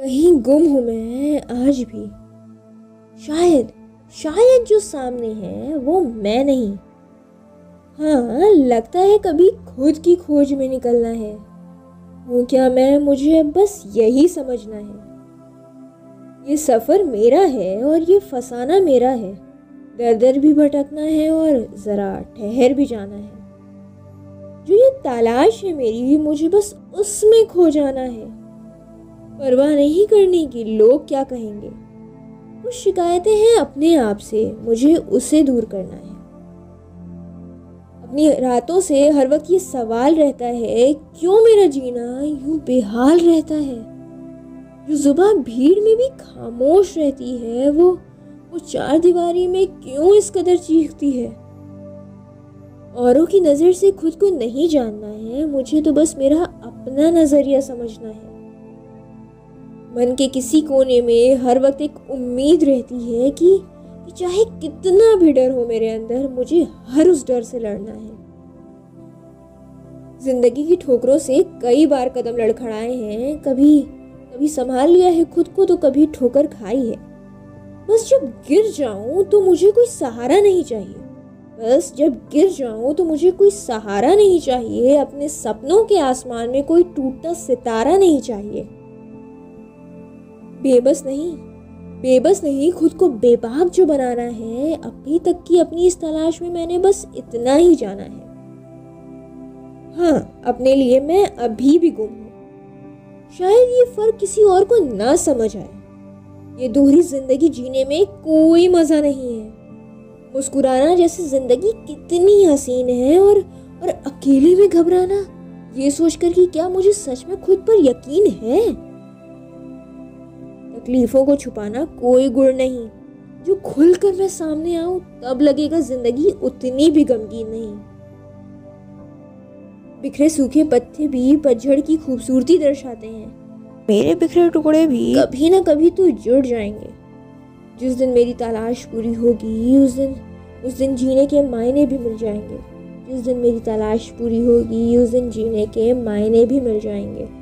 कहीं गुम हूँ मैं आज भी। शायद शायद जो सामने है वो मैं नहीं। हाँ लगता है कभी खुद की खोज में निकलना है। हूँ क्या मैं, मुझे बस यही समझना है। ये सफ़र मेरा है और ये फसाना मेरा है। दर दर भी भटकना है और ज़रा ठहर भी जाना है। जो ये तलाश है मेरी, मुझे बस उसमें खो जाना है। परवाह नहीं करने की लोग क्या कहेंगे? कुछ शिकायतें हैं अपने आप से, मुझे उसे दूर करना है। अपनी रातों से हर वक्त ये सवाल रहता है, क्यों मेरा जीना यूँ बेहाल रहता है? जो जुबा भीड़ में भी खामोश रहती है, वो वो चार दीवारी में क्यों इस कदर चीखती है? औरों की नज़र से खुद को नहीं जानना है, मुझे तो बस मेरा अपना नज़रिया समझना है। मन के किसी कोने में हर वक्त एक उम्मीद रहती है कि, चाहे कितना भी डर हो मेरे अंदर मुझे हर उस डर से लड़ना है। ज़िंदगी की ठोकरों से कई बार कदम लड़खड़ाए हैं कभी कभी संभाल लिया है खुद को तो कभी ठोकर खाई है। बस जब गिर जाऊँ तो मुझे कोई सहारा नहीं चाहिए। बस जब गिर जाऊँ तो मुझे कोई सहारा नहीं चाहिए। अपने सपनों के आसमान में कोई टूटता सितारा नहीं चाहिए। बेबस नहीं बेबस नहीं, खुद को बेबाक जो बनाना है, अभी तक की अपनी इस तलाश में मैंने बस इतना ही जाना है। हाँ अपने लिए मैं अभी भी गुम हूँ। शायद ये फ़र्क किसी और को ना समझ आए। ये दोहरी ज़िंदगी जीने में कोई मज़ा नहीं है। मुस्कुराना जैसे ज़िंदगी कितनी हसीन है और और अकेले में घबराना, ये सोचकर कि क्या मुझे सच में खुद पर यकीन है? तकलीफों को छुपाना कोई गुण नहीं। जो खुलकर मैं सामने आऊँ तब लगेगा ज़िंदगी उतनी भी गमगीन नहीं। बिखरे सूखे पत्ते भी पतझड़ की खूबसूरती दर्शाते हैं। मेरे बिखरे टुकड़े भी कभी ना कभी तो जुड़ जाएँगे। जिस दिन मेरी तलाश पूरी होगी उस दिन उस दिन जीने के मायने भी मिल जाएँगे। जिस दिन मेरी तलाश पूरी होगी उस दिन जीने के मायने भी मिल जाएँगे।